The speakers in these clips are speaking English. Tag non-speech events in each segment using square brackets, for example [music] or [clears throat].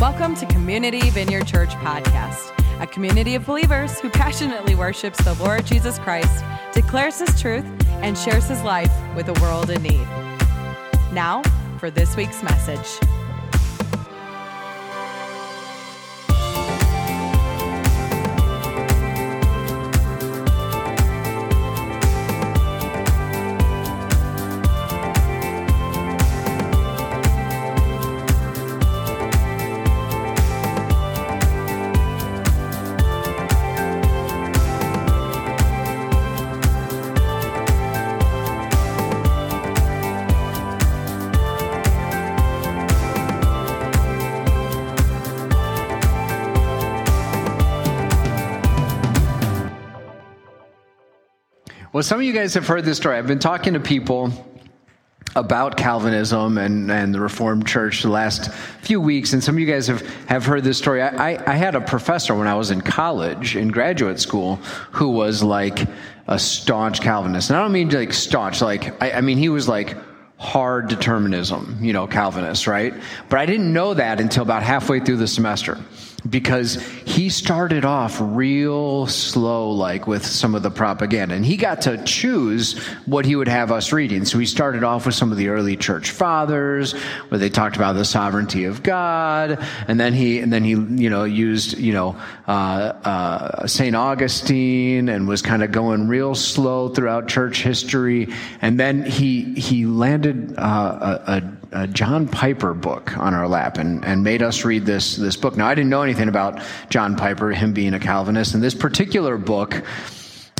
Welcome to Community Vineyard Church Podcast, a community of believers who passionately worships the Lord Jesus Christ, declares his truth, and shares his life with a world in need. Now, for this week's message. Well, some of you guys have heard this story. I've been talking to people about Calvinism and, and the Reformed Church the last few weeks, and some of you guys have, have heard this story. I, I, I had a professor when I was in college, in graduate school, who was like a staunch Calvinist. And I don't mean like staunch, like, I, I mean, he was like hard determinism, you know, Calvinist, right? But I didn't know that until about halfway through the semester because he started off real slow, like with some of the propaganda. And he got to choose what he would have us reading. So he started off with some of the early church fathers, where they talked about the sovereignty of God. And then he, and then he, you know, used, you know, uh, uh, St. Augustine and was kind of going real slow throughout church history. And then he, he landed uh, a, a a John Piper book on our lap and, and made us read this, this book. Now, I didn't know anything about John Piper, him being a Calvinist, and this particular book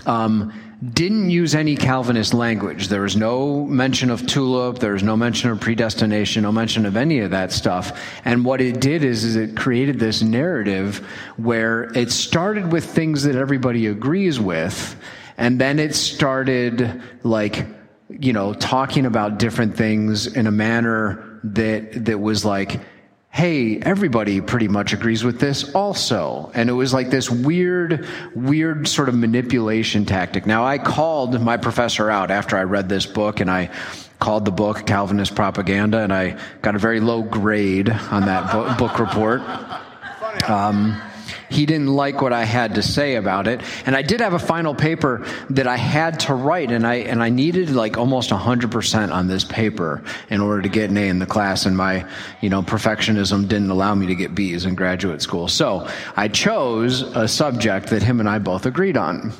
um, didn't use any Calvinist language. There was no mention of tulip, there was no mention of predestination, no mention of any of that stuff. And what it did is, is it created this narrative where it started with things that everybody agrees with, and then it started like you know, talking about different things in a manner that, that was like, hey, everybody pretty much agrees with this also. And it was like this weird, weird sort of manipulation tactic. Now, I called my professor out after I read this book and I called the book Calvinist Propaganda and I got a very low grade on that book report. Um, he didn't like what I had to say about it. And I did have a final paper that I had to write and I, and I needed like almost 100% on this paper in order to get an A in the class. And my, you know, perfectionism didn't allow me to get B's in graduate school. So I chose a subject that him and I both agreed on.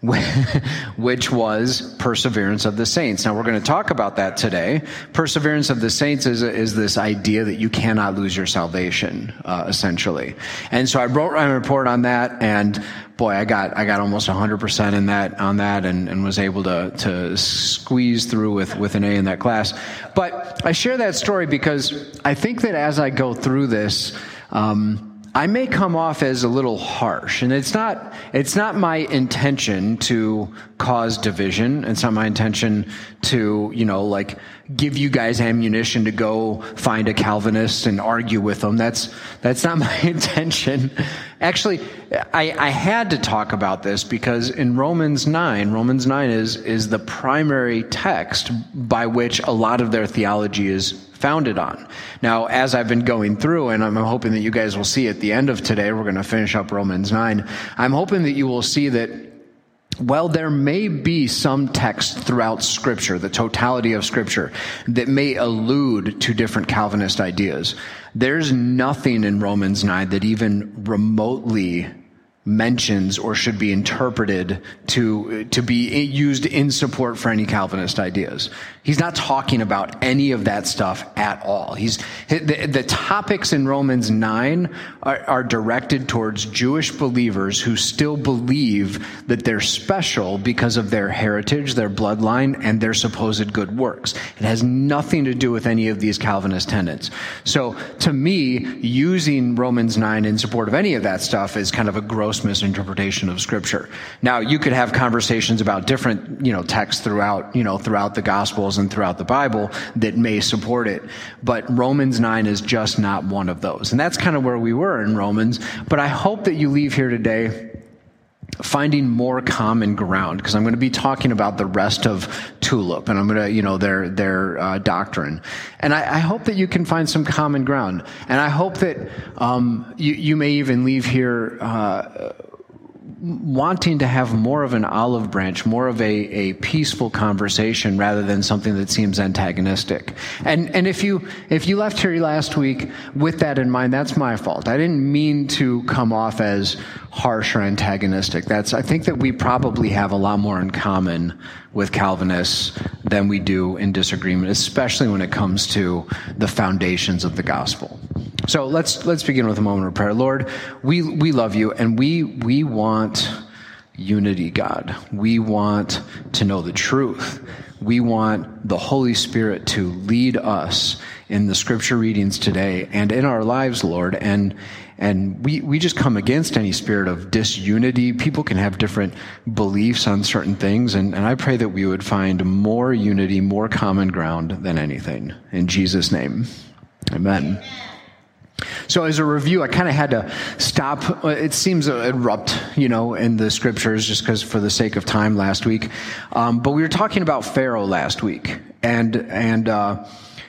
[laughs] which was perseverance of the saints. Now we're going to talk about that today. Perseverance of the saints is, is this idea that you cannot lose your salvation, uh, essentially. And so I wrote my report on that, and boy, I got I got almost 100% in that on that, and, and was able to to squeeze through with with an A in that class. But I share that story because I think that as I go through this. Um, I may come off as a little harsh, and it's not, it's not my intention to cause division. It's not my intention to, you know, like give you guys ammunition to go find a Calvinist and argue with them. That's, that's not [laughs] my intention. Actually, I, I had to talk about this because in Romans 9, Romans 9 is, is the primary text by which a lot of their theology is founded on. Now, as I've been going through, and I'm hoping that you guys will see at the end of today, we're going to finish up Romans 9. I'm hoping that you will see that well, there may be some text throughout Scripture, the totality of Scripture, that may allude to different Calvinist ideas. There's nothing in Romans 9 that even remotely mentions or should be interpreted to, to be used in support for any Calvinist ideas. He's not talking about any of that stuff at all. He's, the, the topics in Romans 9 are, are directed towards Jewish believers who still believe that they're special because of their heritage, their bloodline, and their supposed good works. It has nothing to do with any of these Calvinist tenets. So to me, using Romans 9 in support of any of that stuff is kind of a gross misinterpretation of scripture. Now, you could have conversations about different, you know, texts throughout, you know, throughout the gospels and throughout the Bible that may support it. But Romans 9 is just not one of those. And that's kind of where we were in Romans. But I hope that you leave here today finding more common ground because I'm going to be talking about the rest of Tulip and I'm going to, you know, their their uh, doctrine, and I, I, hope that you can find some common ground, and I hope that um, you you may even leave here. Uh, wanting to have more of an olive branch, more of a, a peaceful conversation rather than something that seems antagonistic. And, and if you, if you left here last week with that in mind, that's my fault. I didn't mean to come off as harsh or antagonistic. That's, I think that we probably have a lot more in common with Calvinists than we do in disagreement, especially when it comes to the foundations of the gospel. So let's let's begin with a moment of prayer. Lord, we we love you and we we want unity, God. We want to know the truth. We want the Holy Spirit to lead us in the scripture readings today and in our lives, Lord. And and we, we just come against any spirit of disunity. People can have different beliefs on certain things. And, and I pray that we would find more unity, more common ground than anything. In Jesus' name. Amen. So, as a review, I kind of had to stop. It seems abrupt, you know, in the scriptures, just because for the sake of time last week. Um, but we were talking about Pharaoh last week, and and. Uh,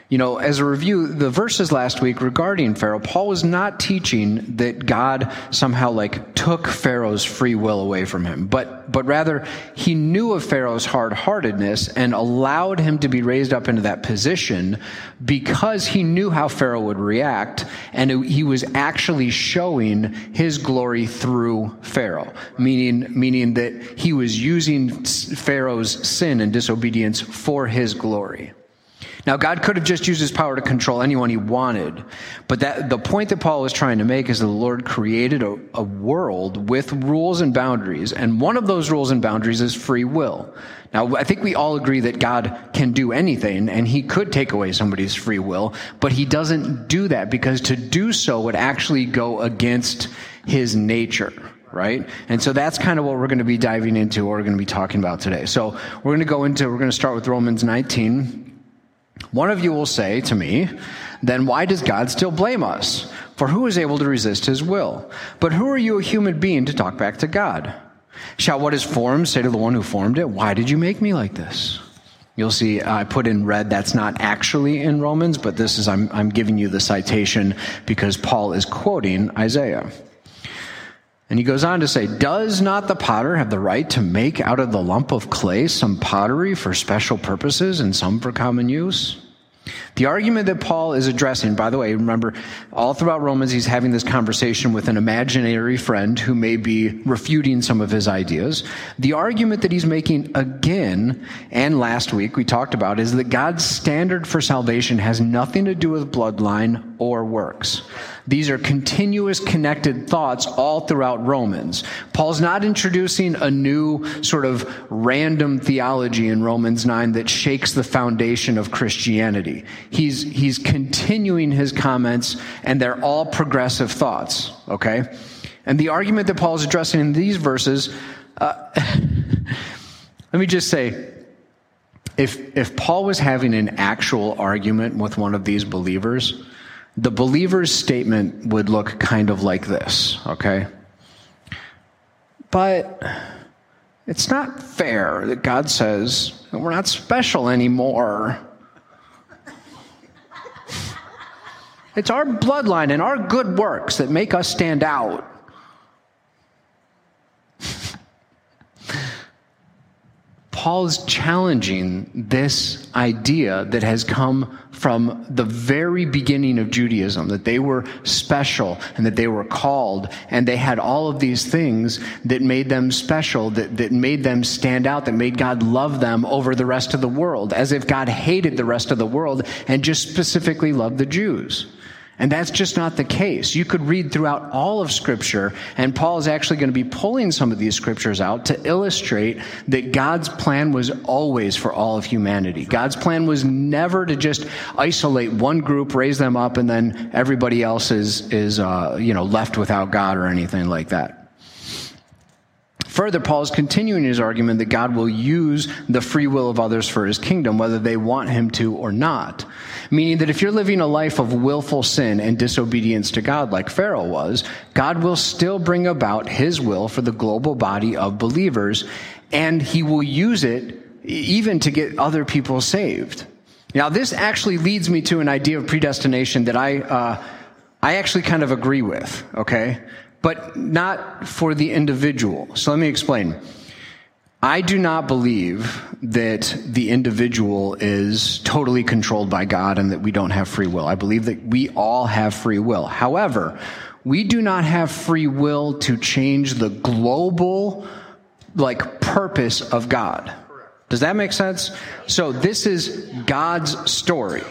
you know, as a review, the verses last week regarding Pharaoh, Paul was not teaching that God somehow like took Pharaoh's free will away from him, but, but rather he knew of Pharaoh's hard-heartedness and allowed him to be raised up into that position because he knew how Pharaoh would react and he was actually showing his glory through Pharaoh, meaning, meaning that he was using Pharaoh's sin and disobedience for his glory. Now, God could have just used his power to control anyone he wanted, but that, the point that Paul was trying to make is that the Lord created a, a world with rules and boundaries, and one of those rules and boundaries is free will. Now, I think we all agree that God can do anything, and he could take away somebody's free will, but he doesn't do that because to do so would actually go against his nature right? And so that's kind of what we're going to be diving into, what we're going to be talking about today. So we're going to go into, we're going to start with Romans 19, one of you will say to me, then why does God still blame us? For who is able to resist his will? But who are you, a human being, to talk back to God? Shall what is formed say to the one who formed it, Why did you make me like this? You'll see uh, I put in red that's not actually in Romans, but this is, I'm, I'm giving you the citation because Paul is quoting Isaiah. And he goes on to say, Does not the potter have the right to make out of the lump of clay some pottery for special purposes and some for common use? The argument that Paul is addressing, by the way, remember, all throughout Romans, he's having this conversation with an imaginary friend who may be refuting some of his ideas. The argument that he's making again, and last week we talked about, is that God's standard for salvation has nothing to do with bloodline or works. These are continuous connected thoughts all throughout Romans. Paul's not introducing a new sort of random theology in Romans 9 that shakes the foundation of Christianity. He's, he's continuing his comments and they're all progressive thoughts, okay? And the argument that Paul's addressing in these verses, uh, [laughs] let me just say, if, if Paul was having an actual argument with one of these believers, the believer's statement would look kind of like this, okay? But it's not fair that God says we're not special anymore. It's our bloodline and our good works that make us stand out. Paul's challenging this idea that has come from the very beginning of Judaism, that they were special and that they were called and they had all of these things that made them special, that, that made them stand out, that made God love them over the rest of the world, as if God hated the rest of the world and just specifically loved the Jews. And that's just not the case. You could read throughout all of Scripture, and Paul is actually going to be pulling some of these Scriptures out to illustrate that God's plan was always for all of humanity. God's plan was never to just isolate one group, raise them up, and then everybody else is, is uh, you know, left without God or anything like that. Further, Paul is continuing his argument that God will use the free will of others for his kingdom, whether they want him to or not. Meaning that if you're living a life of willful sin and disobedience to God, like Pharaoh was, God will still bring about his will for the global body of believers, and he will use it even to get other people saved. Now, this actually leads me to an idea of predestination that I, uh, I actually kind of agree with, okay? But not for the individual. So let me explain. I do not believe that the individual is totally controlled by God and that we don't have free will. I believe that we all have free will. However, we do not have free will to change the global, like, purpose of God. Does that make sense? So this is God's story.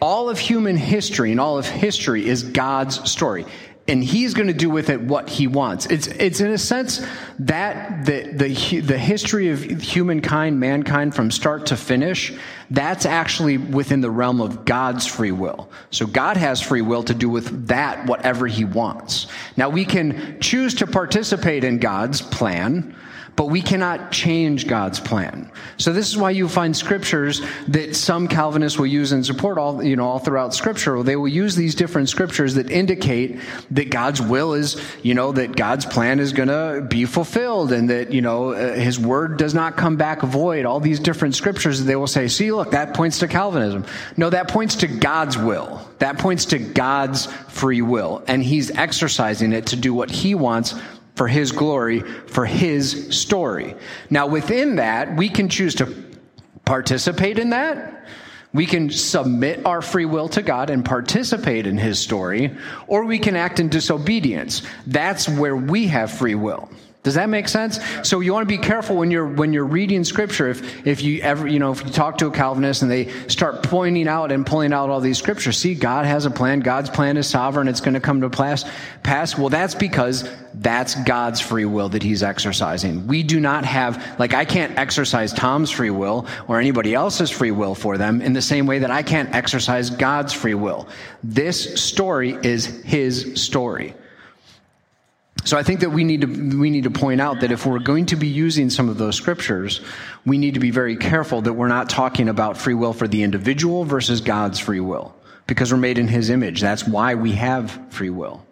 All of human history and all of history is God's story. And he's going to do with it what he wants. It's, it's in a sense that the, the, the history of humankind, mankind from start to finish, that's actually within the realm of God's free will. So God has free will to do with that whatever he wants. Now we can choose to participate in God's plan, but we cannot change God's plan. So this is why you find scriptures that some Calvinists will use and support all, you know, all throughout scripture. They will use these different scriptures that indicate that God's will is, you know, that God's plan is going to be fulfilled and that, you know, uh, his word does not come back void. All these different scriptures, they will say, see, look, that points to Calvinism. No, that points to God's will. That points to God's free will. And he's exercising it to do what he wants for his glory, for his story. Now, within that, we can choose to participate in that. We can submit our free will to God and participate in his story, or we can act in disobedience. That's where we have free will. Does that make sense? So you want to be careful when you're when you're reading scripture. If if you ever you know if you talk to a Calvinist and they start pointing out and pulling out all these scriptures, see God has a plan. God's plan is sovereign. It's going to come to pass. Pass. Well, that's because that's God's free will that He's exercising. We do not have like I can't exercise Tom's free will or anybody else's free will for them in the same way that I can't exercise God's free will. This story is His story. So I think that we need to we need to point out that if we're going to be using some of those scriptures, we need to be very careful that we're not talking about free will for the individual versus God's free will because we're made in his image. That's why we have free will.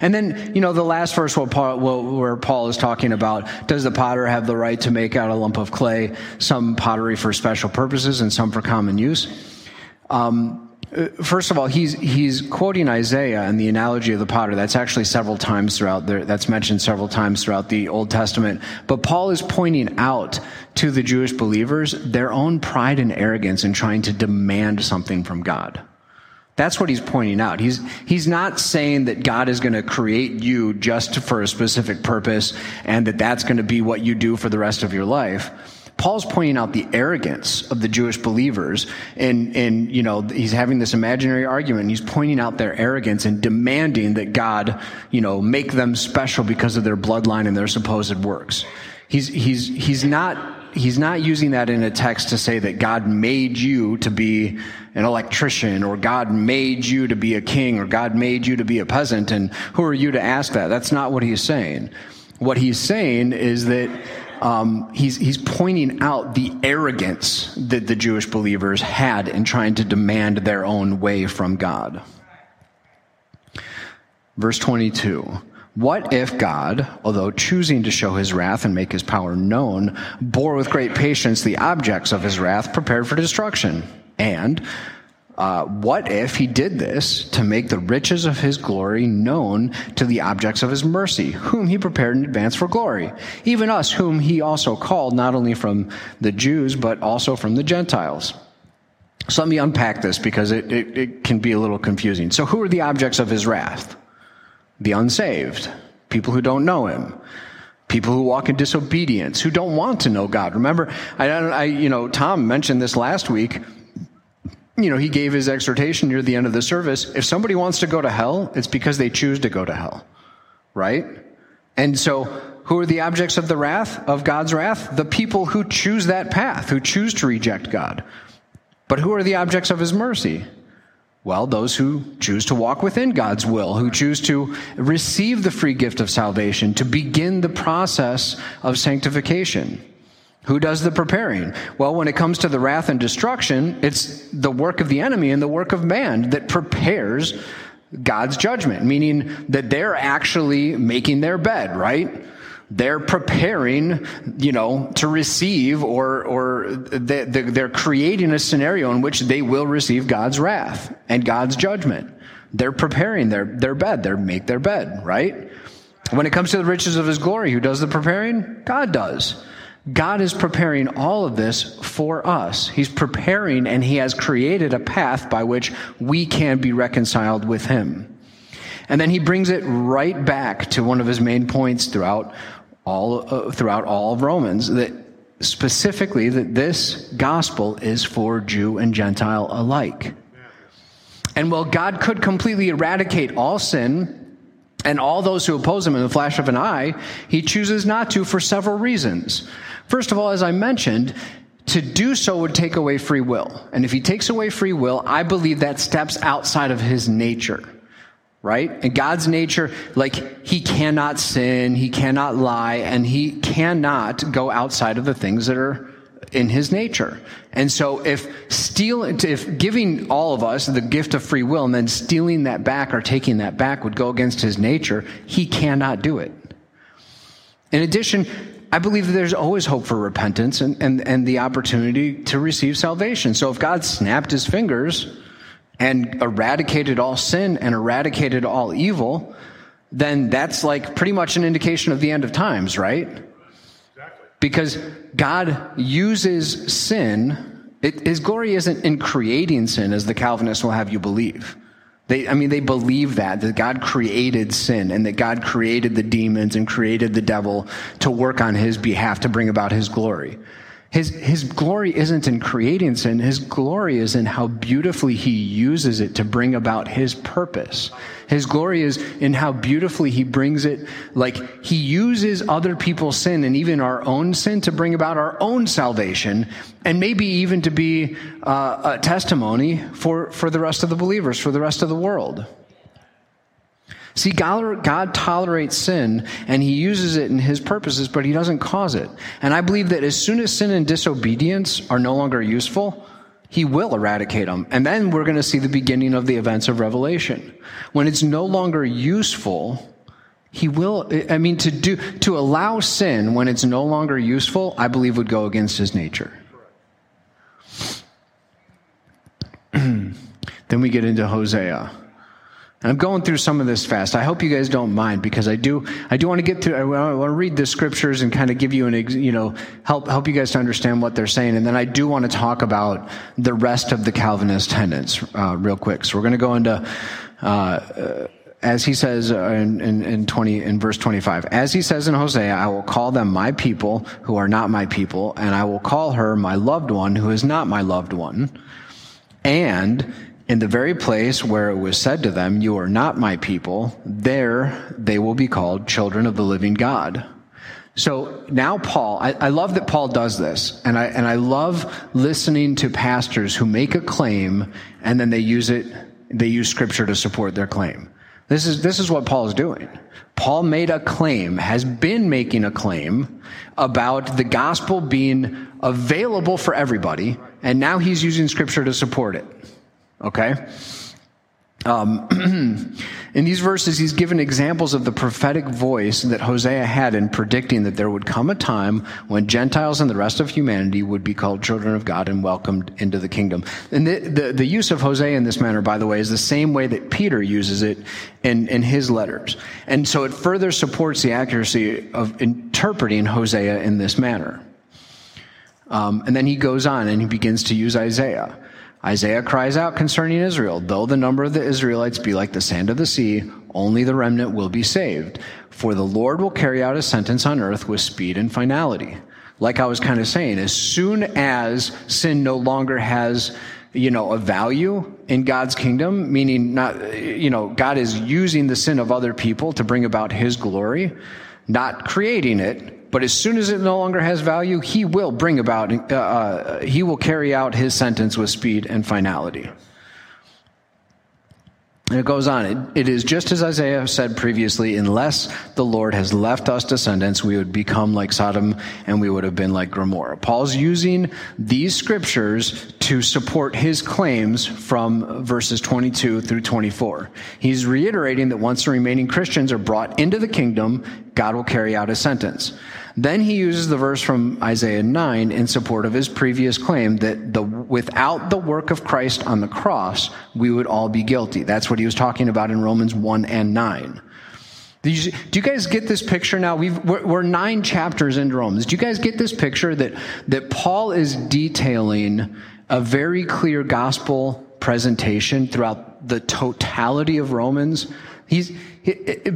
And then, you know, the last verse where Paul, where Paul, is talking about does the potter have the right to make out a lump of clay, some pottery for special purposes and some for common use? Um, Uh, first of all, he's he's quoting Isaiah and the analogy of the potter. That's actually several times throughout there. That's mentioned several times throughout the Old Testament. But Paul is pointing out to the Jewish believers their own pride and arrogance in trying to demand something from God. That's what he's pointing out. He's, he's not saying that God is going to create you just for a specific purpose and that that's going to be what you do for the rest of your life. Paul's pointing out the arrogance of the Jewish believers and, and, you know, he's having this imaginary argument. He's pointing out their arrogance and demanding that God, you know, make them special because of their bloodline and their supposed works. He's, he's, he's not, he's not using that in a text to say that God made you to be an electrician or God made you to be a king or God made you to be a peasant and who are you to ask that? That's not what he's saying. What he's saying is that um, he's, he's pointing out the arrogance that the Jewish believers had in trying to demand their own way from God. Verse 22. What if God, although choosing to show his wrath and make his power known, bore with great patience the objects of his wrath prepared for destruction? And uh, what if he did this to make the riches of his glory known to the objects of his mercy, whom he prepared in advance for glory? Even us, whom he also called, not only from the Jews, but also from the Gentiles. So let me unpack this because it, it, it can be a little confusing. So, who are the objects of his wrath? The unsaved, people who don't know him people who walk in disobedience, who don't want to know God. Remember, I, I, you know, Tom mentioned this last week you know, he gave his exhortation near the end of the service. If somebody wants to go to hell, it's because they choose to go to hell, right? And so, who are the objects of the wrath, of God's wrath? The people who choose that path, who choose to reject God. But who are the objects of his mercy? Well, those who choose to walk within God's will, who choose to receive the free gift of salvation, to begin the process of sanctification. Who does the preparing? Well, when it comes to the wrath and destruction, it's the work of the enemy and the work of man that prepares God's judgment, meaning that they're actually making their bed, right? They're preparing, you know, to receive or, or they're creating a scenario in which they will receive God's wrath and God's judgment. They're preparing their, their bed. They're make their bed, right? When it comes to the riches of his glory, who does the preparing? God does. God is preparing all of this for us. He's preparing and He has created a path by which we can be reconciled with Him. And then He brings it right back to one of His main points throughout all, uh, throughout all of Romans that specifically that this gospel is for Jew and Gentile alike. And while God could completely eradicate all sin and all those who oppose him in the flash of an eye, he chooses not to for several reasons. First of all, as I mentioned, to do so would take away free will. And if he takes away free will, I believe that steps outside of his nature. Right? And God's nature, like, he cannot sin, he cannot lie, and he cannot go outside of the things that are in his nature. And so if stealing, if giving all of us the gift of free will and then stealing that back or taking that back would go against his nature, he cannot do it. In addition, I believe that there's always hope for repentance and, and, and the opportunity to receive salvation. So if God snapped his fingers and eradicated all sin and eradicated all evil, then that's like pretty much an indication of the end of times, right? Exactly. Because God uses sin. It, his glory isn't in creating sin, as the Calvinists will have you believe. They, I mean, they believe that, that God created sin and that God created the demons and created the devil to work on his behalf to bring about his glory. His, his glory isn't in creating sin. His glory is in how beautifully he uses it to bring about his purpose. His glory is in how beautifully he brings it, like he uses other people's sin and even our own sin to bring about our own salvation and maybe even to be uh, a testimony for, for the rest of the believers, for the rest of the world. See, God, God, tolerates sin and he uses it in his purposes, but he doesn't cause it. And I believe that as soon as sin and disobedience are no longer useful, he will eradicate them. And then we're going to see the beginning of the events of Revelation. When it's no longer useful, he will, I mean, to do, to allow sin when it's no longer useful, I believe would go against his nature. [clears throat] then we get into Hosea. I'm going through some of this fast. I hope you guys don't mind because I do, I do want to get through, I want to read the scriptures and kind of give you an, you know, help, help you guys to understand what they're saying. And then I do want to talk about the rest of the Calvinist tenets, uh, real quick. So we're going to go into, uh, as he says uh, in, in, in, 20 in verse 25 as he says in hosea i will call them my people who are not my people and i will call her my loved one who is not my loved one and in the very place where it was said to them, You are not my people, there they will be called children of the living God. So now Paul, I, I, love that Paul does this, and I, and I love listening to pastors who make a claim and then they use it, they use scripture to support their claim. This is, this is what Paul is doing. Paul made a claim, has been making a claim about the gospel being available for everybody, and now he's using scripture to support it. Okay? Um, [clears throat] in these verses, he's given examples of the prophetic voice that Hosea had in predicting that there would come a time when Gentiles and the rest of humanity would be called children of God and welcomed into the kingdom. And the, the, the use of Hosea in this manner, by the way, is the same way that Peter uses it in, in his letters. And so it further supports the accuracy of interpreting Hosea in this manner. Um, and then he goes on and he begins to use Isaiah. Isaiah cries out concerning Israel, though the number of the Israelites be like the sand of the sea, only the remnant will be saved. For the Lord will carry out his sentence on earth with speed and finality. Like I was kind of saying, as soon as sin no longer has you know, a value in God's kingdom, meaning not, you know, God is using the sin of other people to bring about his glory, not creating it, but as soon as it no longer has value, he will bring about, uh, uh, he will carry out his sentence with speed and finality. And it goes on. It, it is just as Isaiah said previously unless the Lord has left us descendants, we would become like Sodom and we would have been like Gomorrah. Paul's using these scriptures to support his claims from verses 22 through 24. He's reiterating that once the remaining Christians are brought into the kingdom, God will carry out his sentence. Then he uses the verse from Isaiah 9 in support of his previous claim that the, without the work of Christ on the cross, we would all be guilty. That's what he was talking about in Romans 1 and 9. Do you, do you guys get this picture now? we are nine chapters into Romans. Do you guys get this picture that, that Paul is detailing a very clear gospel presentation throughout the totality of Romans? He's,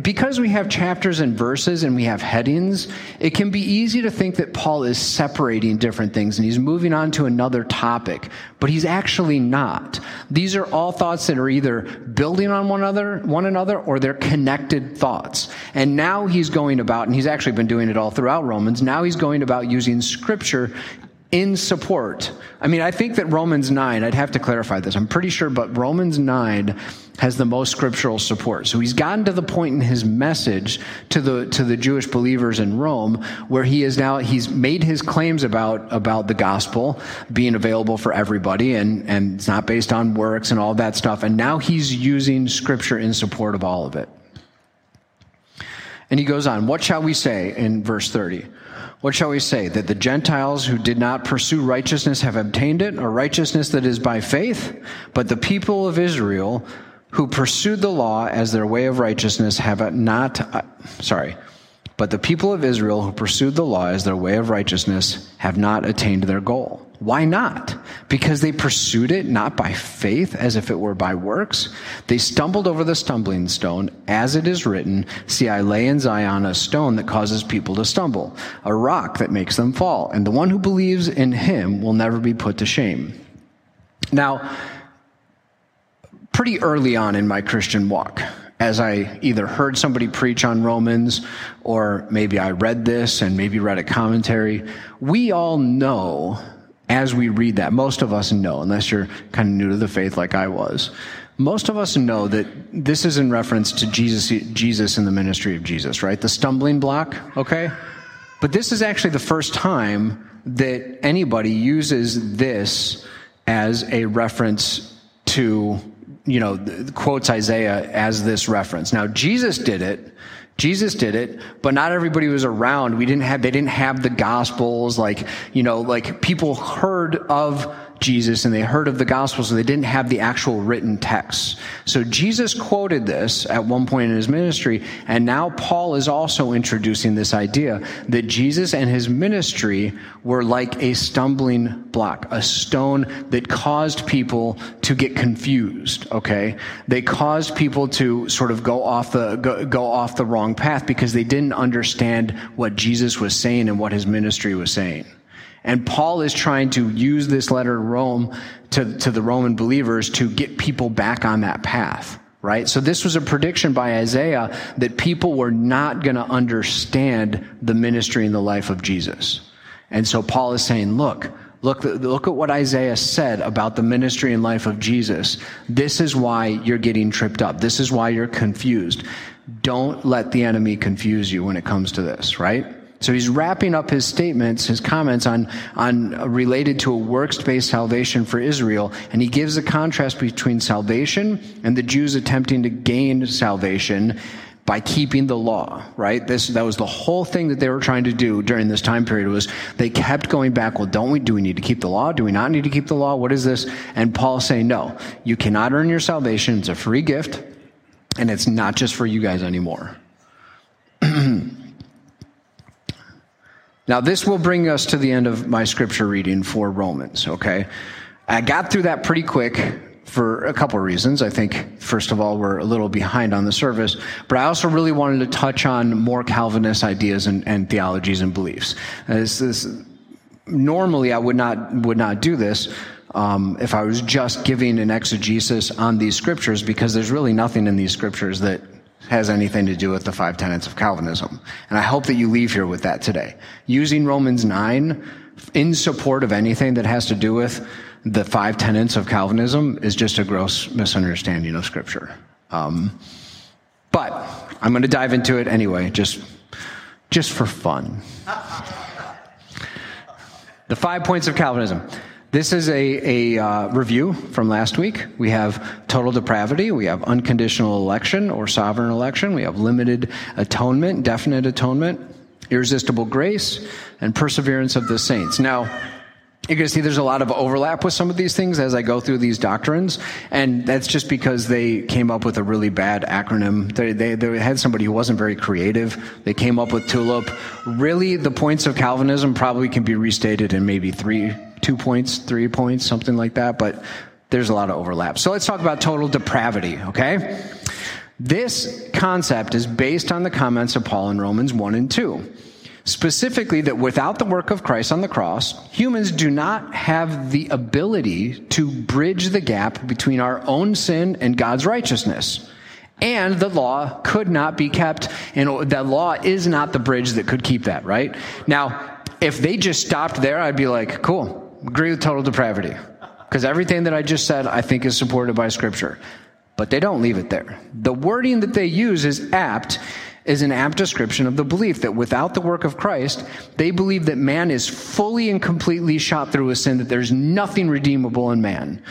because we have chapters and verses and we have headings, it can be easy to think that Paul is separating different things and he's moving on to another topic, but he's actually not. These are all thoughts that are either building on one another, one another, or they're connected thoughts. And now he's going about, and he's actually been doing it all throughout Romans, now he's going about using scripture in support. I mean, I think that Romans 9, I'd have to clarify this. I'm pretty sure, but Romans 9 has the most scriptural support. So he's gotten to the point in his message to the, to the Jewish believers in Rome where he is now, he's made his claims about, about the gospel being available for everybody and, and it's not based on works and all that stuff. And now he's using scripture in support of all of it. And he goes on, what shall we say in verse 30? What shall we say? That the Gentiles who did not pursue righteousness have obtained it, or righteousness that is by faith? But the people of Israel who pursued the law as their way of righteousness have not, uh, sorry, but the people of Israel who pursued the law as their way of righteousness have not attained their goal. Why not? Because they pursued it not by faith as if it were by works. They stumbled over the stumbling stone, as it is written, See, I lay in Zion a stone that causes people to stumble, a rock that makes them fall, and the one who believes in him will never be put to shame. Now, pretty early on in my Christian walk, as I either heard somebody preach on Romans or maybe I read this and maybe read a commentary, we all know as we read that, most of us know, unless you're kind of new to the faith like I was, most of us know that this is in reference to Jesus, Jesus and the ministry of Jesus, right? The stumbling block, okay? But this is actually the first time that anybody uses this as a reference to, you know, quotes Isaiah as this reference. Now, Jesus did it Jesus did it, but not everybody was around. We didn't have, they didn't have the gospels. Like, you know, like people heard of Jesus and they heard of the gospel, so they didn't have the actual written text. So Jesus quoted this at one point in his ministry, and now Paul is also introducing this idea that Jesus and his ministry were like a stumbling block, a stone that caused people to get confused, okay? They caused people to sort of go off the, go, go off the wrong path because they didn't understand what Jesus was saying and what his ministry was saying. And Paul is trying to use this letter to Rome to, to the Roman believers to get people back on that path. Right? So this was a prediction by Isaiah that people were not going to understand the ministry and the life of Jesus. And so Paul is saying, look, Look, look at what Isaiah said about the ministry and life of Jesus. This is why you're getting tripped up. This is why you're confused. Don't let the enemy confuse you when it comes to this, right? So he's wrapping up his statements, his comments on, on uh, related to a works-based salvation for Israel, and he gives a contrast between salvation and the Jews attempting to gain salvation by keeping the law, right? This, that was the whole thing that they were trying to do during this time period was they kept going back, well, don't we, do we need to keep the law? Do we not need to keep the law? What is this? And Paul saying, no, you cannot earn your salvation. It's a free gift, and it's not just for you guys anymore. [clears throat] Now, this will bring us to the end of my scripture reading for Romans, okay? I got through that pretty quick for a couple of reasons. I think, first of all, we're a little behind on the service, but I also really wanted to touch on more Calvinist ideas and, and theologies and beliefs. This, this, normally, I would not, would not do this. Um, if I was just giving an exegesis on these scriptures, because there's really nothing in these scriptures that has anything to do with the five tenets of Calvinism. And I hope that you leave here with that today. Using Romans 9 in support of anything that has to do with the five tenets of Calvinism is just a gross misunderstanding of Scripture. Um, but I'm going to dive into it anyway, just, just for fun. The five points of Calvinism. This is a, a uh, review from last week. We have total depravity, we have unconditional election or sovereign election, we have limited atonement, definite atonement, irresistible grace, and perseverance of the saints. Now, you can see there's a lot of overlap with some of these things as I go through these doctrines, and that's just because they came up with a really bad acronym. They, they, they, had somebody who wasn't very creative. They came up with TULIP. Really, the points of Calvinism probably can be restated in maybe three, two points, three points, something like that, but there's a lot of overlap. So let's talk about total depravity, okay? This concept is based on the comments of Paul in Romans 1 and 2 specifically that without the work of Christ on the cross, humans do not have the ability to bridge the gap between our own sin and God's righteousness. And the law could not be kept, and the law is not the bridge that could keep that, right? Now, if they just stopped there, I'd be like, cool, agree with total depravity. Because everything that I just said, I think is supported by Scripture. But they don't leave it there. The wording that they use is apt is an apt description of the belief that without the work of Christ, they believe that man is fully and completely shot through with sin, that there's nothing redeemable in man.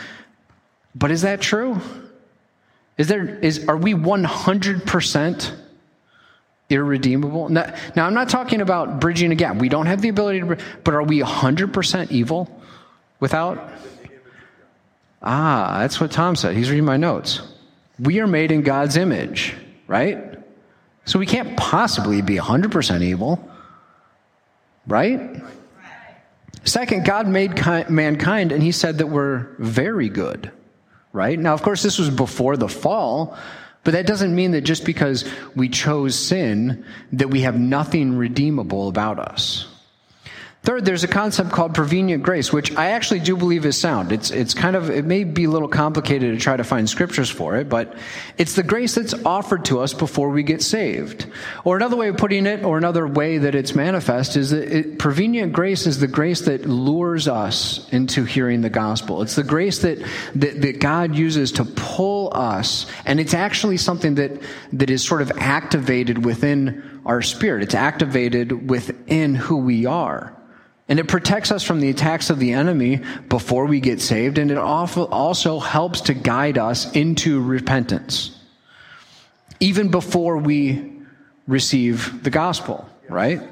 But is that true? Is there, is, are we 100% irredeemable? Now, now, I'm not talking about bridging a gap. We don't have the ability to, but are we 100% evil without? Ah, that's what Tom said. He's reading my notes. We are made in God's image, right? So we can't possibly be 100% evil, right? Second, God made mankind and he said that we're very good, right? Now, of course, this was before the fall, but that doesn't mean that just because we chose sin, that we have nothing redeemable about us. Third, there's a concept called prevenient grace, which I actually do believe is sound. It's, it's kind of, it may be a little complicated to try to find scriptures for it, but it's the grace that's offered to us before we get saved. Or another way of putting it, or another way that it's manifest, is that it, prevenient grace is the grace that lures us into hearing the gospel. It's the grace that, that, that God uses to pull us, and it's actually something that, that is sort of activated within our spirit. It's activated within who we are. And it protects us from the attacks of the enemy before we get saved, and it also helps to guide us into repentance, even before we receive the gospel, right?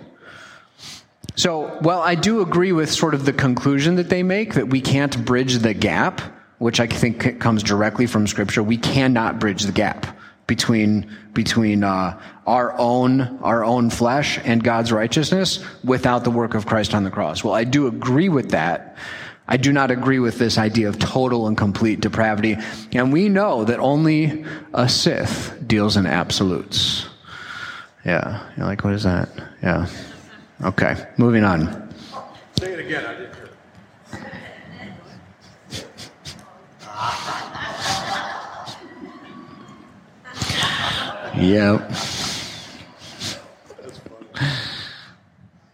So, well, I do agree with sort of the conclusion that they make that we can't bridge the gap, which I think comes directly from Scripture. We cannot bridge the gap between between uh, our own our own flesh and God's righteousness without the work of Christ on the cross. Well, I do agree with that. I do not agree with this idea of total and complete depravity. And we know that only a Sith deals in absolutes. Yeah. You're like, what is that? Yeah. Okay. Moving on. Say it again. I didn't hear. Yep.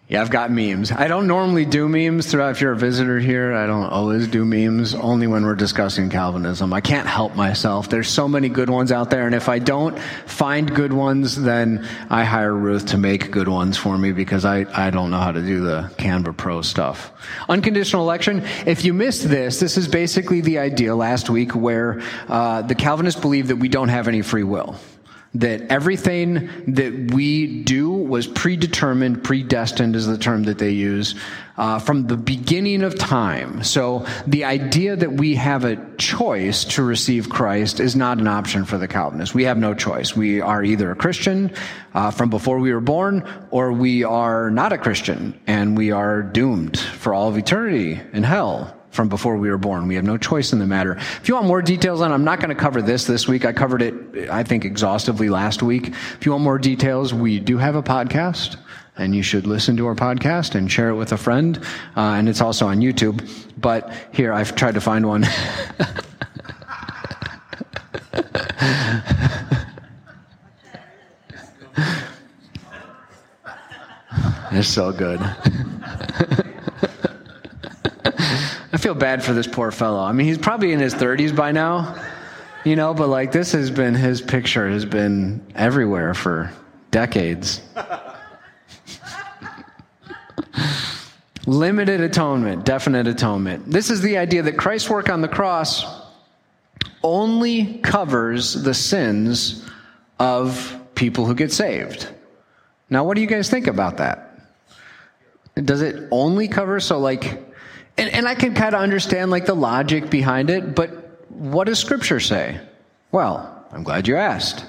Yeah, I've got memes. I don't normally do memes throughout. If you're a visitor here, I don't always do memes, only when we're discussing Calvinism. I can't help myself. There's so many good ones out there, and if I don't find good ones, then I hire Ruth to make good ones for me because I, I don't know how to do the Canva Pro stuff. Unconditional election. If you missed this, this is basically the idea last week where uh, the Calvinists believe that we don't have any free will that everything that we do was predetermined, predestined is the term that they use, uh, from the beginning of time. So the idea that we have a choice to receive Christ is not an option for the Calvinists. We have no choice. We are either a Christian uh, from before we were born, or we are not a Christian and we are doomed for all of eternity in hell from before we were born. We have no choice in the matter. If you want more details on, I'm not going to cover this this week. I covered it, I think, exhaustively last week. If you want more details, we do have a podcast, and you should listen to our podcast and share it with a friend. Uh, and it's also on YouTube. But here, I've tried to find one. [laughs] it's so good. [laughs] I feel bad for this poor fellow. I mean, he's probably in his 30s by now. You know, but like this has been his picture has been everywhere for decades. [laughs] Limited atonement, definite atonement. This is the idea that Christ's work on the cross only covers the sins of people who get saved. Now, what do you guys think about that? Does it only cover so like and, and I can kind of understand like the logic behind it, but what does scripture say? Well, I'm glad you asked.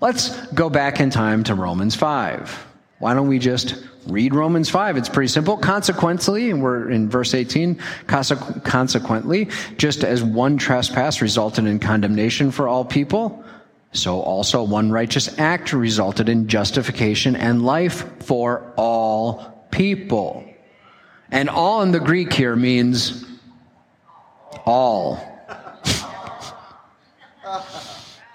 Let's go back in time to Romans 5. Why don't we just read Romans 5? It's pretty simple. Consequently, and we're in verse 18, consequently, just as one trespass resulted in condemnation for all people, so also one righteous act resulted in justification and life for all people. And all in the Greek here means all. [laughs]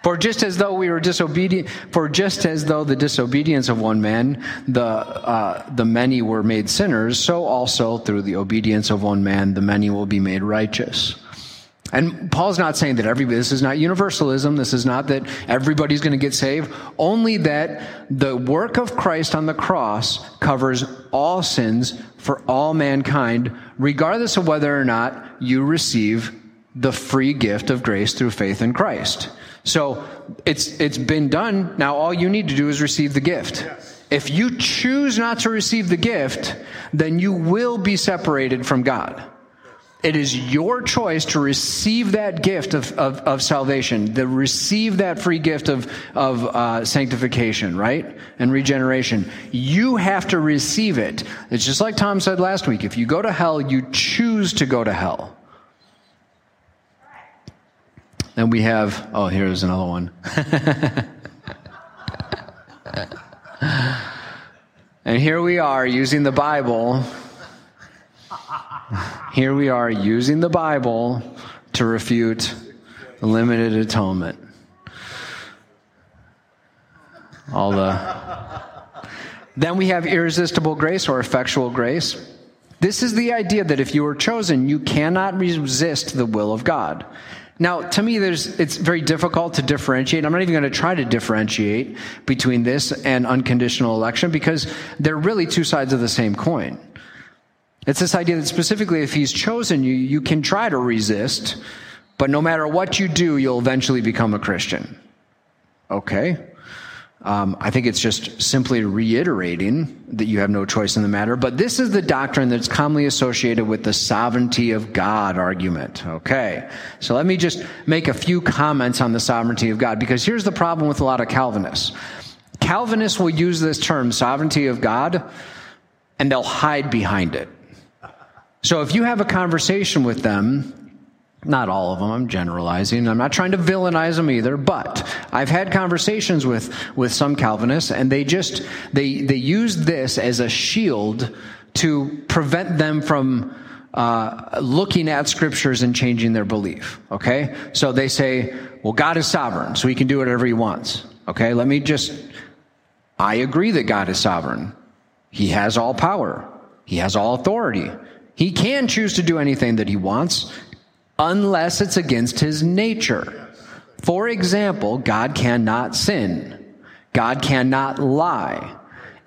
For just as though we were disobedient, for just as though the disobedience of one man, the uh, the many were made sinners, so also through the obedience of one man, the many will be made righteous. And Paul's not saying that everybody, this is not universalism. This is not that everybody's going to get saved. Only that the work of Christ on the cross covers all sins for all mankind, regardless of whether or not you receive the free gift of grace through faith in Christ. So it's, it's been done. Now all you need to do is receive the gift. If you choose not to receive the gift, then you will be separated from God. It is your choice to receive that gift of, of, of salvation, to receive that free gift of, of uh, sanctification, right? And regeneration. You have to receive it. It's just like Tom said last week. If you go to hell, you choose to go to hell. Then we have, oh, here's another one. [laughs] and here we are using the Bible. Here we are using the Bible to refute limited atonement. All the. Then we have irresistible grace or effectual grace. This is the idea that if you are chosen, you cannot resist the will of God. Now, to me, there's, it's very difficult to differentiate. I'm not even going to try to differentiate between this and unconditional election because they're really two sides of the same coin. It's this idea that specifically if he's chosen you, you can try to resist, but no matter what you do, you'll eventually become a Christian. Okay. Um, I think it's just simply reiterating that you have no choice in the matter. But this is the doctrine that's commonly associated with the sovereignty of God argument. Okay. So let me just make a few comments on the sovereignty of God because here's the problem with a lot of Calvinists. Calvinists will use this term, sovereignty of God, and they'll hide behind it. So if you have a conversation with them not all of them, I'm generalizing. I'm not trying to villainize them either, but I've had conversations with, with some Calvinists and they just, they, they use this as a shield to prevent them from uh, looking at scriptures and changing their belief. Okay? So they say, well, God is sovereign, so he can do whatever he wants. Okay? Let me just, I agree that God is sovereign. He has all power. He has all authority. He can choose to do anything that he wants unless it's against his nature. For example, God cannot sin. God cannot lie.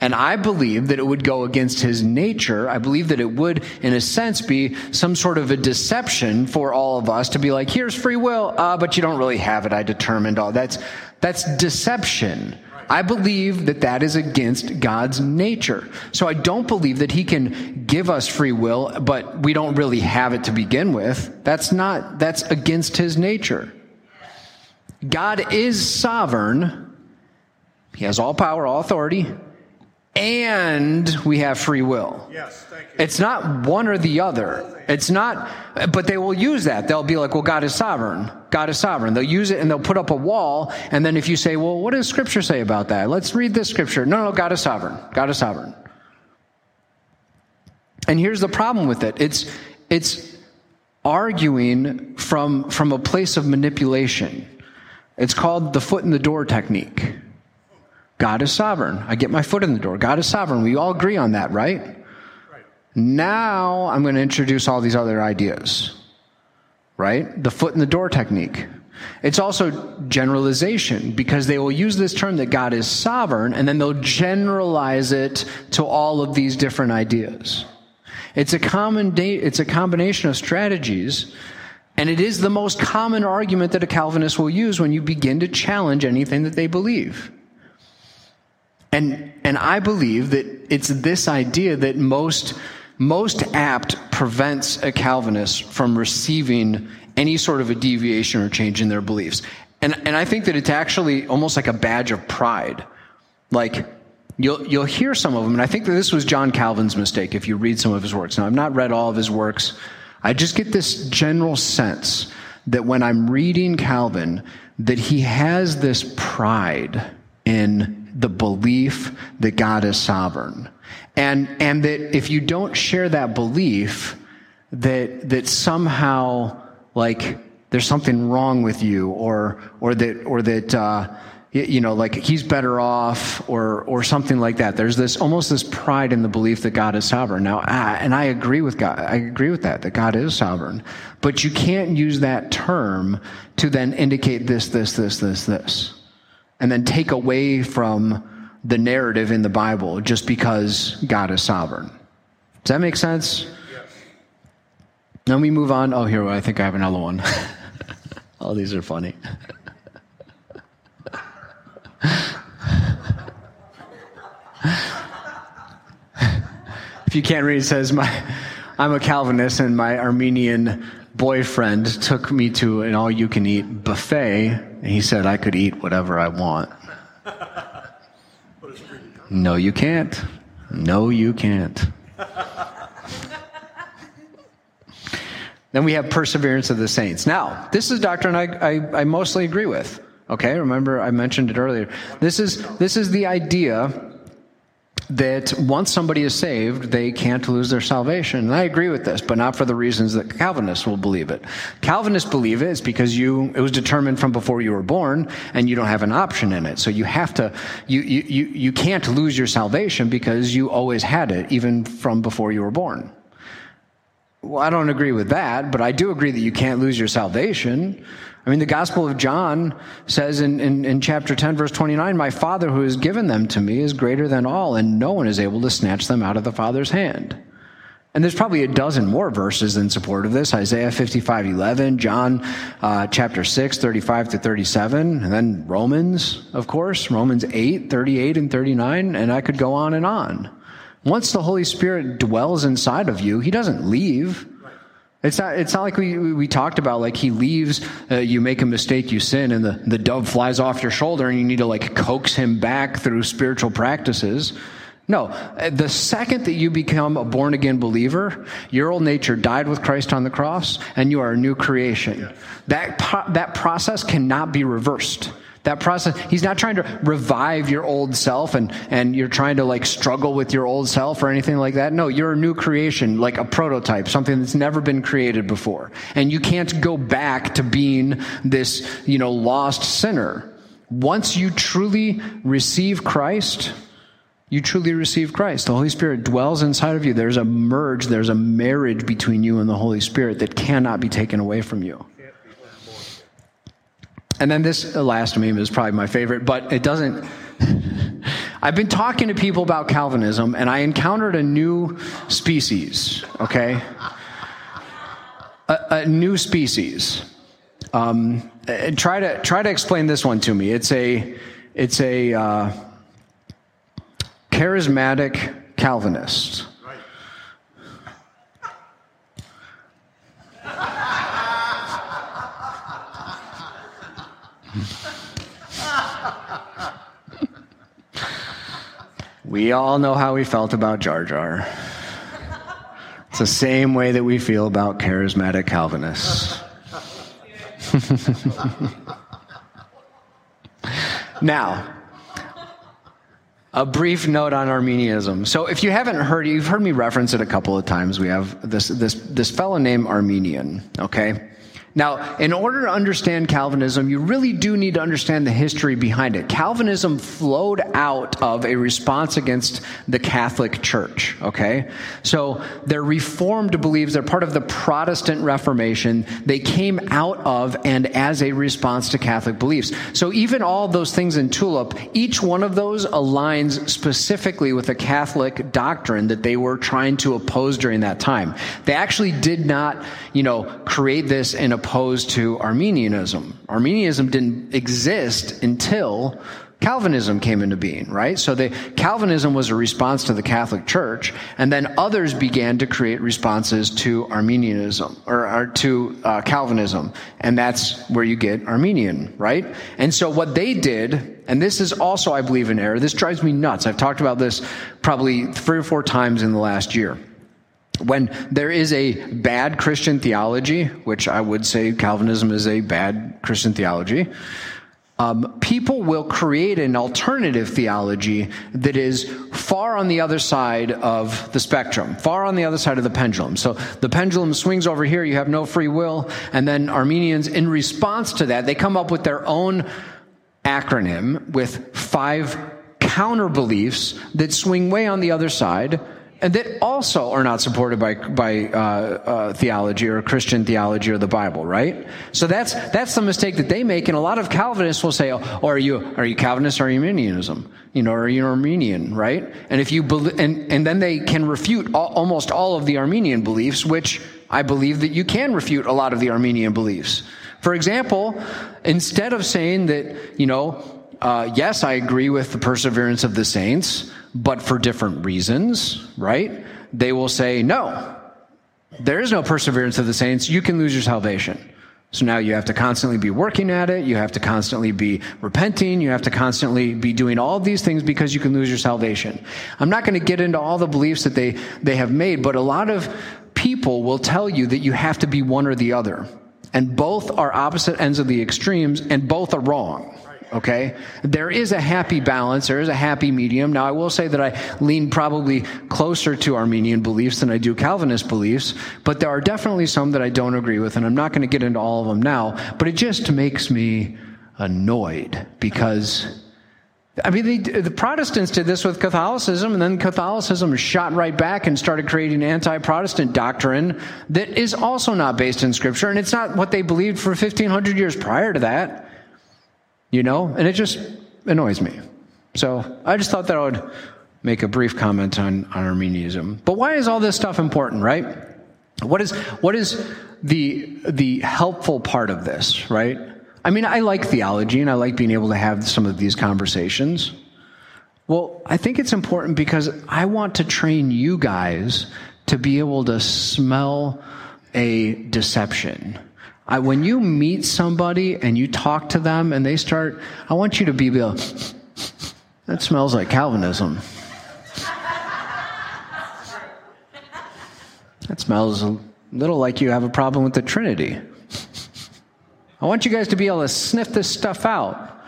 And I believe that it would go against his nature. I believe that it would, in a sense, be some sort of a deception for all of us to be like, here's free will, uh, but you don't really have it. I determined all that's, that's deception. I believe that that is against God's nature. So I don't believe that he can give us free will, but we don't really have it to begin with. That's not, that's against his nature. God is sovereign. He has all power, all authority, and we have free will. Yes, thank you. It's not one or the other. It's not, but they will use that. They'll be like, well, God is sovereign. God is sovereign. They'll use it and they'll put up a wall. And then if you say, well, what does scripture say about that? Let's read this scripture. No, no, God is sovereign. God is sovereign. And here's the problem with it. It's, it's arguing from, from a place of manipulation. It's called the foot in the door technique. God is sovereign. I get my foot in the door. God is sovereign. We all agree on that, right? right. Now I'm going to introduce all these other ideas, right? The foot in the door technique. It's also generalization because they will use this term that God is sovereign and then they'll generalize it to all of these different ideas. It's a, common da- it's a combination of strategies, and it is the most common argument that a Calvinist will use when you begin to challenge anything that they believe. And, and I believe that it's this idea that most, most apt prevents a Calvinist from receiving any sort of a deviation or change in their beliefs. And, and I think that it's actually almost like a badge of pride. Like, you'll, you'll hear some of them, and I think that this was John Calvin's mistake if you read some of his works. Now, I've not read all of his works. I just get this general sense that when I'm reading Calvin, that he has this pride in the belief that God is sovereign. And, and that if you don't share that belief, that, that somehow like there's something wrong with you or or that or that uh, you know like he's better off or or something like that. There's this almost this pride in the belief that god is sovereign. Now I, and i agree with god i agree with that that god is sovereign. But you can't use that term to then indicate this this this this this and then take away from the narrative in the bible just because god is sovereign does that make sense then we move on. Oh, here, I think I have another one. [laughs] oh, these are funny. [laughs] if you can't read, it says, my, I'm a Calvinist, and my Arminian boyfriend took me to an all you can eat buffet, and he said I could eat whatever I want. no, you can't. No, you can't. Then we have perseverance of the saints. Now, this is a doctrine I, I, I, mostly agree with. Okay, remember I mentioned it earlier. This is, this is the idea that once somebody is saved, they can't lose their salvation. And I agree with this, but not for the reasons that Calvinists will believe it. Calvinists believe it is because you, it was determined from before you were born and you don't have an option in it. So you have to, you, you, you, you can't lose your salvation because you always had it, even from before you were born. Well, I don't agree with that, but I do agree that you can't lose your salvation. I mean, the Gospel of John says in, in, in, chapter 10, verse 29, My Father who has given them to me is greater than all, and no one is able to snatch them out of the Father's hand. And there's probably a dozen more verses in support of this Isaiah 55 11, John uh, chapter 6, 35 to 37, and then Romans, of course, Romans 8, 38 and 39, and I could go on and on. Once the Holy Spirit dwells inside of you, He doesn't leave. It's not, it's not like we, we talked about, like he leaves, uh, you make a mistake, you sin, and the, the dove flies off your shoulder and you need to like coax him back through spiritual practices. No, the second that you become a born again believer, your old nature died with Christ on the cross and you are a new creation. That, that process cannot be reversed. That process, he's not trying to revive your old self and, and you're trying to like struggle with your old self or anything like that. No, you're a new creation, like a prototype, something that's never been created before. And you can't go back to being this, you know, lost sinner. Once you truly receive Christ, you truly receive Christ. The Holy Spirit dwells inside of you. There's a merge, there's a marriage between you and the Holy Spirit that cannot be taken away from you. And then this last meme is probably my favorite, but it doesn't. [laughs] I've been talking to people about Calvinism, and I encountered a new species, okay? A, a new species. Um, try to try to explain this one to me. It's a it's a uh, charismatic Calvinist. We all know how we felt about Jar Jar. It's the same way that we feel about charismatic Calvinists. [laughs] now, a brief note on Arminianism. So, if you haven't heard, you've heard me reference it a couple of times. We have this this this fellow named Armenian. Okay, Now, in order to understand Calvinism, you really do need to understand the history behind it. Calvinism flowed out of a response against the Catholic Church, okay? So they're Reformed beliefs, they're part of the Protestant Reformation. They came out of and as a response to Catholic beliefs. So even all those things in Tulip, each one of those aligns specifically with a Catholic doctrine that they were trying to oppose during that time. They actually did not, you know, create this in a opposed to Arminianism. Arminianism didn't exist until Calvinism came into being, right? So the, Calvinism was a response to the Catholic Church, and then others began to create responses to Arminianism or, or to uh, Calvinism, and that's where you get Arminian, right? And so what they did, and this is also, I believe, an error. This drives me nuts. I've talked about this probably three or four times in the last year when there is a bad Christian theology, which I would say Calvinism is a bad Christian theology, um, people will create an alternative theology that is far on the other side of the spectrum, far on the other side of the pendulum. So the pendulum swings over here, you have no free will, and then Arminians, in response to that, they come up with their own acronym with five counter beliefs that swing way on the other side and that also are not supported by by uh, uh, theology or Christian theology or the Bible, right? So that's that's the mistake that they make, and a lot of Calvinists will say, "Oh, or are you are you Calvinist or Arminianism? You know, or are you Arminian, right?" And if you believe, and and then they can refute all, almost all of the Arminian beliefs, which I believe that you can refute a lot of the Arminian beliefs. For example, instead of saying that, you know, uh, yes, I agree with the perseverance of the saints but for different reasons, right? They will say, no, there is no perseverance of the saints. You can lose your salvation. So now you have to constantly be working at it. You have to constantly be repenting. You have to constantly be doing all these things because you can lose your salvation. I'm not going to get into all the beliefs that they, they have made, but a lot of people will tell you that you have to be one or the other. And both are opposite ends of the extremes, and both are wrong okay? There is a happy balance, there is a happy medium. Now, I will say that I lean probably closer to Arminian beliefs than I do Calvinist beliefs, but there are definitely some that I don't agree with, and I'm not going to get into all of them now, but it just makes me annoyed because. I mean, the Protestants did this with Catholicism, and then Catholicism shot right back and started creating anti Protestant doctrine that is also not based in Scripture, and it's not what they believed for 1,500 years prior to that. You know? And it just annoys me. So I just thought that I would make a brief comment on, on Arminianism. But why is all this stuff important, right? What is, what is the, the helpful part of this, right? I mean, I like theology and I like being able to have some of these conversations. Well, I think it's important because I want to train you guys to be able to smell a deception I, when you meet somebody and you talk to them and they start, I want you to be able, that smells like Calvinism. That smells a little like you have a problem with the Trinity. I want you guys to be able to sniff this stuff out.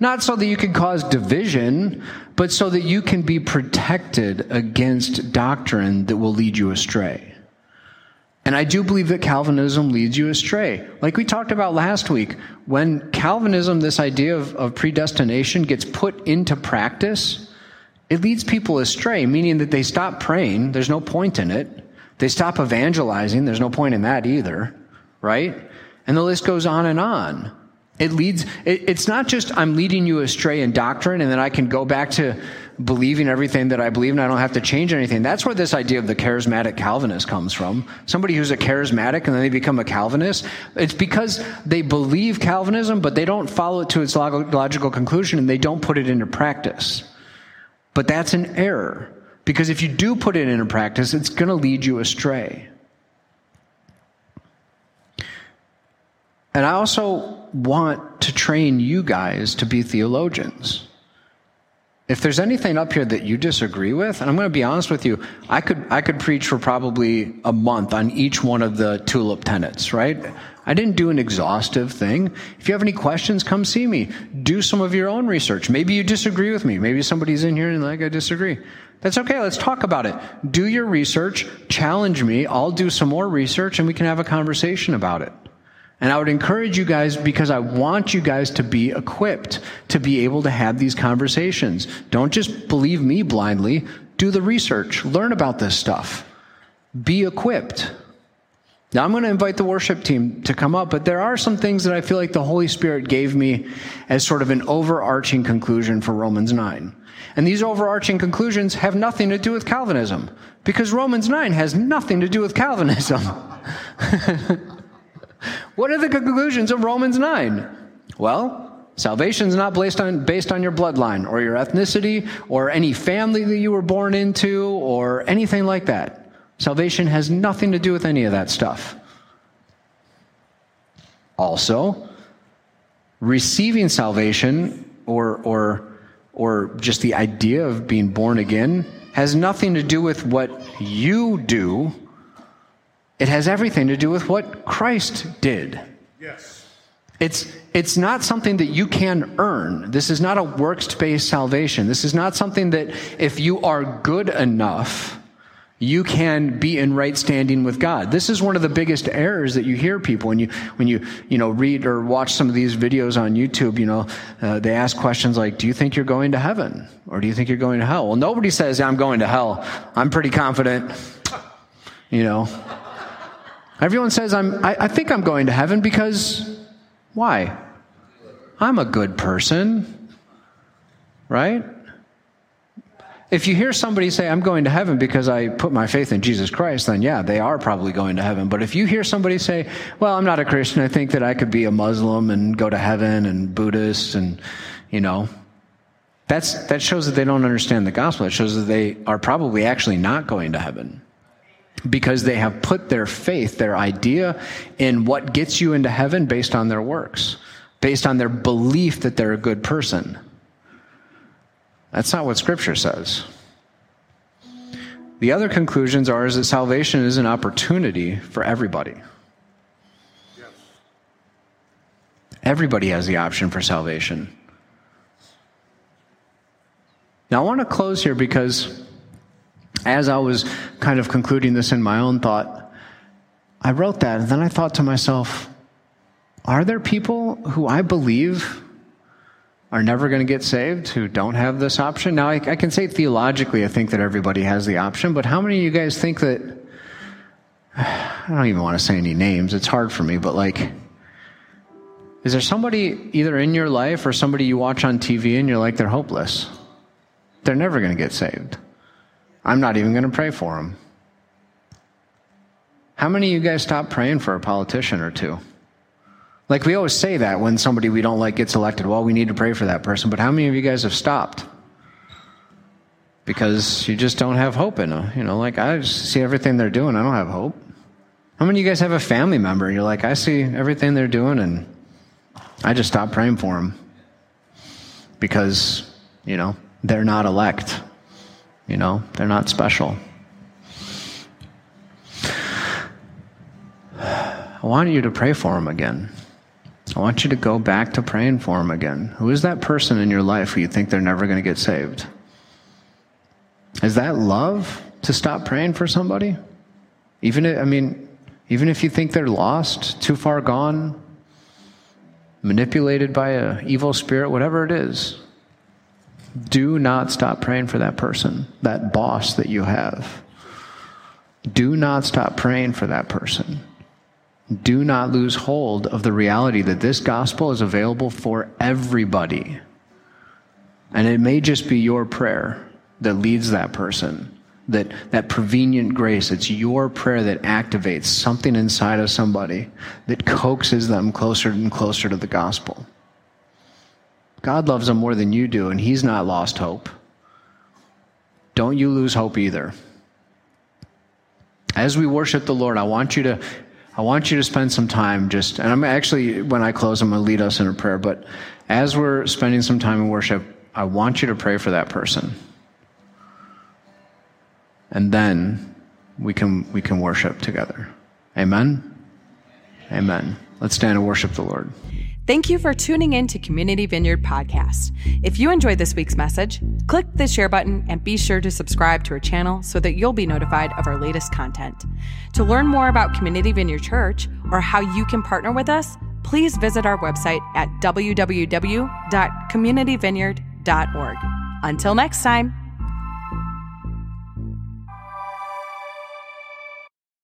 Not so that you can cause division, but so that you can be protected against doctrine that will lead you astray. And I do believe that Calvinism leads you astray. Like we talked about last week, when Calvinism, this idea of, of, predestination, gets put into practice, it leads people astray, meaning that they stop praying. There's no point in it. They stop evangelizing. There's no point in that either, right? And the list goes on and on. It leads, it, it's not just I'm leading you astray in doctrine and then I can go back to believing everything that I believe and I don't have to change anything. That's where this idea of the charismatic Calvinist comes from. Somebody who's a charismatic and then they become a Calvinist. It's because they believe Calvinism, but they don't follow it to its logical conclusion and they don't put it into practice. But that's an error. Because if you do put it into practice, it's going to lead you astray. And I also want to train you guys to be theologians. If there's anything up here that you disagree with, and I'm going to be honest with you, I could, I could preach for probably a month on each one of the tulip tenets, right? I didn't do an exhaustive thing. If you have any questions, come see me. Do some of your own research. Maybe you disagree with me. Maybe somebody's in here and like, I disagree. That's okay. Let's talk about it. Do your research, challenge me. I'll do some more research and we can have a conversation about it. And I would encourage you guys because I want you guys to be equipped to be able to have these conversations. Don't just believe me blindly. Do the research. Learn about this stuff. Be equipped. Now, I'm going to invite the worship team to come up, but there are some things that I feel like the Holy Spirit gave me as sort of an overarching conclusion for Romans 9. And these overarching conclusions have nothing to do with Calvinism, because Romans 9 has nothing to do with Calvinism. [laughs] what are the conclusions of Romans 9? Well, salvation is not based on, based on your bloodline or your ethnicity or any family that you were born into or anything like that. Salvation has nothing to do with any of that stuff. Also, receiving salvation or, or, or just the idea of being born again has nothing to do with what you do. It has everything to do with what Christ did. Yes. It's, it's not something that you can earn. This is not a works based salvation. This is not something that if you are good enough, you can be in right standing with God. This is one of the biggest errors that you hear people when you when you you know read or watch some of these videos on YouTube. You know, uh, they ask questions like, "Do you think you're going to heaven, or do you think you're going to hell?" Well, nobody says I'm going to hell. I'm pretty confident. You know, everyone says I'm. I, I think I'm going to heaven because why? I'm a good person, right? If you hear somebody say, I'm going to heaven because I put my faith in Jesus Christ, then yeah, they are probably going to heaven. But if you hear somebody say, well, I'm not a Christian, I think that I could be a Muslim and go to heaven and Buddhist and, you know, that's, that shows that they don't understand the gospel. It shows that they are probably actually not going to heaven because they have put their faith, their idea in what gets you into heaven based on their works, based on their belief that they're a good person. That's not what Scripture says. The other conclusions are is that salvation is an opportunity for everybody. Yes. Everybody has the option for salvation. Now, I want to close here because as I was kind of concluding this in my own thought, I wrote that and then I thought to myself, are there people who I believe are never going to get saved who don't have this option. Now, I, I, can say theologically, I think that everybody has the option, but how many of you guys think that? [sighs] I don't even want to say any names, it's hard for me, but like, is there somebody either in your life or somebody you watch on TV and you're like, they're hopeless? They're never going to get saved. I'm not even going to pray for them. How many of you guys stop praying for a politician or two? Like we always say that when somebody we don't like gets elected, well, we need to pray for that person. But how many of you guys have stopped? Because you just don't have hope in them. You know, like I see everything they're doing, I don't have hope. How many of you guys have a family member? You're like, I see everything they're doing, and I just stop praying for them because, you know, they're not elect. You know, they're not special. I want you to pray for them again. I want you to go back to praying for them again. Who is that person in your life who you think they're never going to get saved? Is that love to stop praying for somebody? Even if, I mean, even if you think they're lost, too far gone, manipulated by an evil spirit, whatever it is, do not stop praying for that person, that boss that you have. Do not stop praying for that person do not lose hold of the reality that this gospel is available for everybody. And it may just be your prayer that leads that person, that, that prevenient grace. It's your prayer that activates something inside of somebody that coaxes them closer and closer to the gospel. God loves them more than you do, and He's not lost hope. Don't you lose hope either. As we worship the Lord, I want you to I want you to spend some time just, and I'm actually, when I close, I'm going to lead us in a prayer, but as we're spending some time in worship, I want you to pray for that person. And then we can, we can worship together. Amen? Amen. Let's stand and worship the Lord. Thank you for tuning in to Community Vineyard Podcast. If you enjoyed this week's message, click the share button and be sure to subscribe to our channel so that you'll be notified of our latest content. To learn more about Community Vineyard Church or how you can partner with us, please visit our website at www.communityvineyard.org. Until next time.